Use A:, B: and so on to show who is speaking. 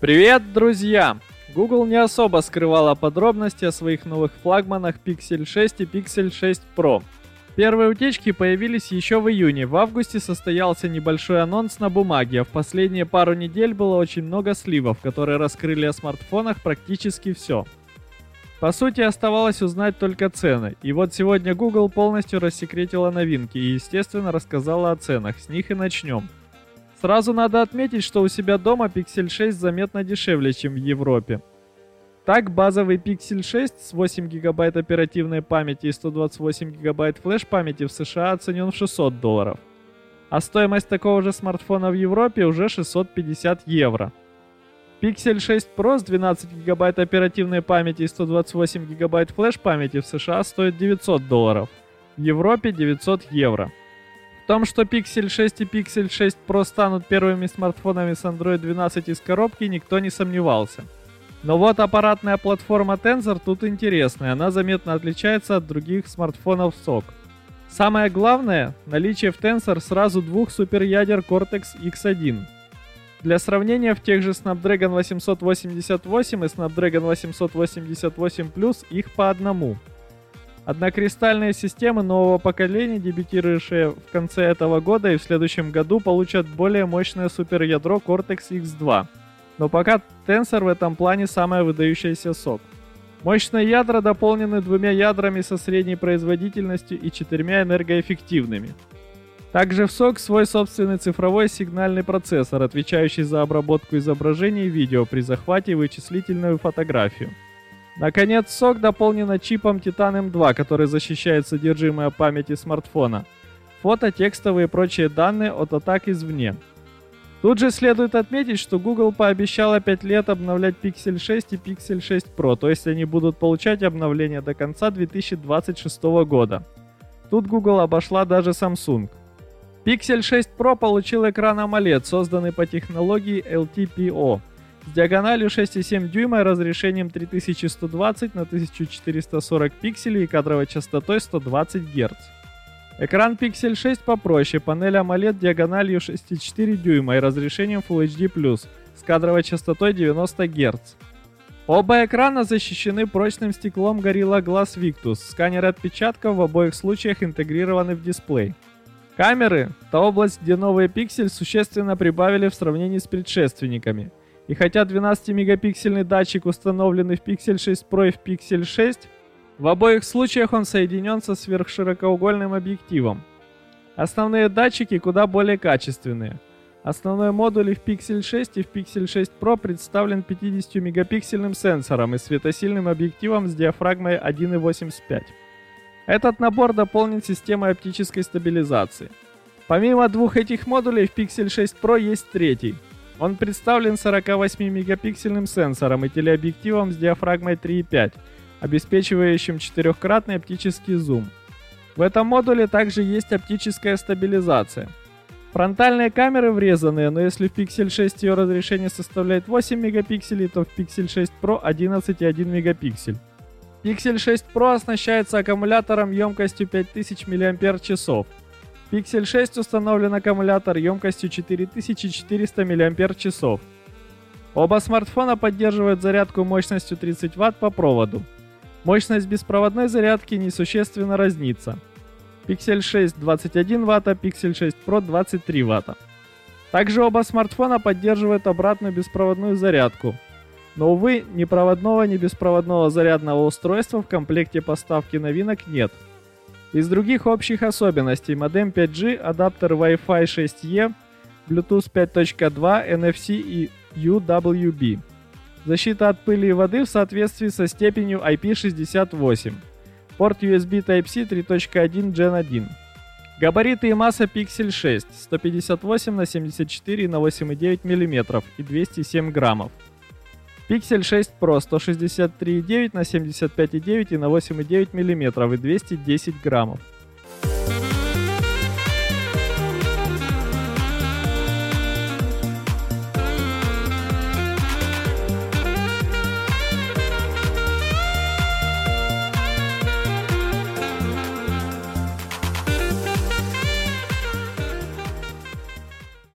A: Привет, друзья! Google не особо скрывала подробности о своих новых флагманах Pixel 6 и Pixel 6 Pro. Первые утечки появились еще в июне. В августе состоялся небольшой анонс на бумаге, а в последние пару недель было очень много сливов, которые раскрыли о смартфонах практически все. По сути, оставалось узнать только цены. И вот сегодня Google полностью рассекретила новинки и, естественно, рассказала о ценах. С них и начнем. Сразу надо отметить, что у себя дома Pixel 6 заметно дешевле, чем в Европе. Так, базовый Pixel 6 с 8 ГБ оперативной памяти и 128 ГБ флеш-памяти в США оценен в 600 долларов. А стоимость такого же смартфона в Европе уже 650 евро. Pixel 6 Pro с 12 ГБ оперативной памяти и 128 ГБ флеш-памяти в США стоит 900 долларов. В Европе 900 евро том, что Pixel 6 и Pixel 6 Pro станут первыми смартфонами с Android 12 из коробки, никто не сомневался. Но вот аппаратная платформа Tensor тут интересная, она заметно отличается от других смартфонов SOC. Самое главное – наличие в Tensor сразу двух суперядер Cortex X1. Для сравнения, в тех же Snapdragon 888 и Snapdragon 888 Plus их по одному – Однокристальные системы нового поколения, дебютирующие в конце этого года и в следующем году, получат более мощное суперядро Cortex X2. Но пока Tensor в этом плане самая выдающаяся сок. Мощные ядра дополнены двумя ядрами со средней производительностью и четырьмя энергоэффективными. Также в SOC свой собственный цифровой сигнальный процессор, отвечающий за обработку изображений и видео при захвате и вычислительную фотографию. Наконец, сок дополнена чипом Titan M2, который защищает содержимое памяти смартфона, фото, текстовые и прочие данные от атак извне. Тут же следует отметить, что Google пообещала 5 лет обновлять Pixel 6 и Pixel 6 Pro, то есть они будут получать обновления до конца 2026 года. Тут Google обошла даже Samsung. Pixel 6 Pro получил экран AMOLED, созданный по технологии LTPO с диагональю 6,7 дюйма и разрешением 3120 на 1440 пикселей и кадровой частотой 120 Гц. Экран Pixel 6 попроще, панель AMOLED диагональю 6,4 дюйма и разрешением Full HD+, с кадровой частотой 90 Гц. Оба экрана защищены прочным стеклом Gorilla Glass Victus, сканеры отпечатков в обоих случаях интегрированы в дисплей. Камеры – та область, где новые пиксель существенно прибавили в сравнении с предшественниками – и хотя 12-мегапиксельный датчик установленный в Pixel 6 Pro и в Pixel 6, в обоих случаях он соединен со сверхширокоугольным объективом. Основные датчики куда более качественные. Основной модуль в Pixel 6 и в Pixel 6 Pro представлен 50-мегапиксельным сенсором и светосильным объективом с диафрагмой 1.85. Этот набор дополнен системой оптической стабилизации. Помимо двух этих модулей в Pixel 6 Pro есть третий – он представлен 48-мегапиксельным сенсором и телеобъективом с диафрагмой 3.5, обеспечивающим четырехкратный оптический зум. В этом модуле также есть оптическая стабилизация. Фронтальные камеры врезанные, но если в Pixel 6 ее разрешение составляет 8 мегапикселей, то в Pixel 6 Pro 11,1 мегапиксель. Pixel 6 Pro оснащается аккумулятором емкостью 5000 мАч. Pixel 6 установлен аккумулятор емкостью 4400 мАч. Оба смартфона поддерживают зарядку мощностью 30 Вт по проводу. Мощность беспроводной зарядки несущественно разнится. Pixel 6 21 Вт, Pixel 6 Pro 23 Вт. Также оба смартфона поддерживают обратную беспроводную зарядку. Но, увы, ни проводного, ни беспроводного зарядного устройства в комплекте поставки новинок нет – из других общих особенностей модем 5G, адаптер Wi-Fi 6E, Bluetooth 5.2, NFC и UWB. Защита от пыли и воды в соответствии со степенью IP68. Порт USB Type-C 3.1 Gen 1. Габариты и масса Pixel 6 158 на 74 на 8,9 мм и 207 граммов. Pixel 6 Pro 163,9 на 75,9 и на 8,9 мм и 210 граммов.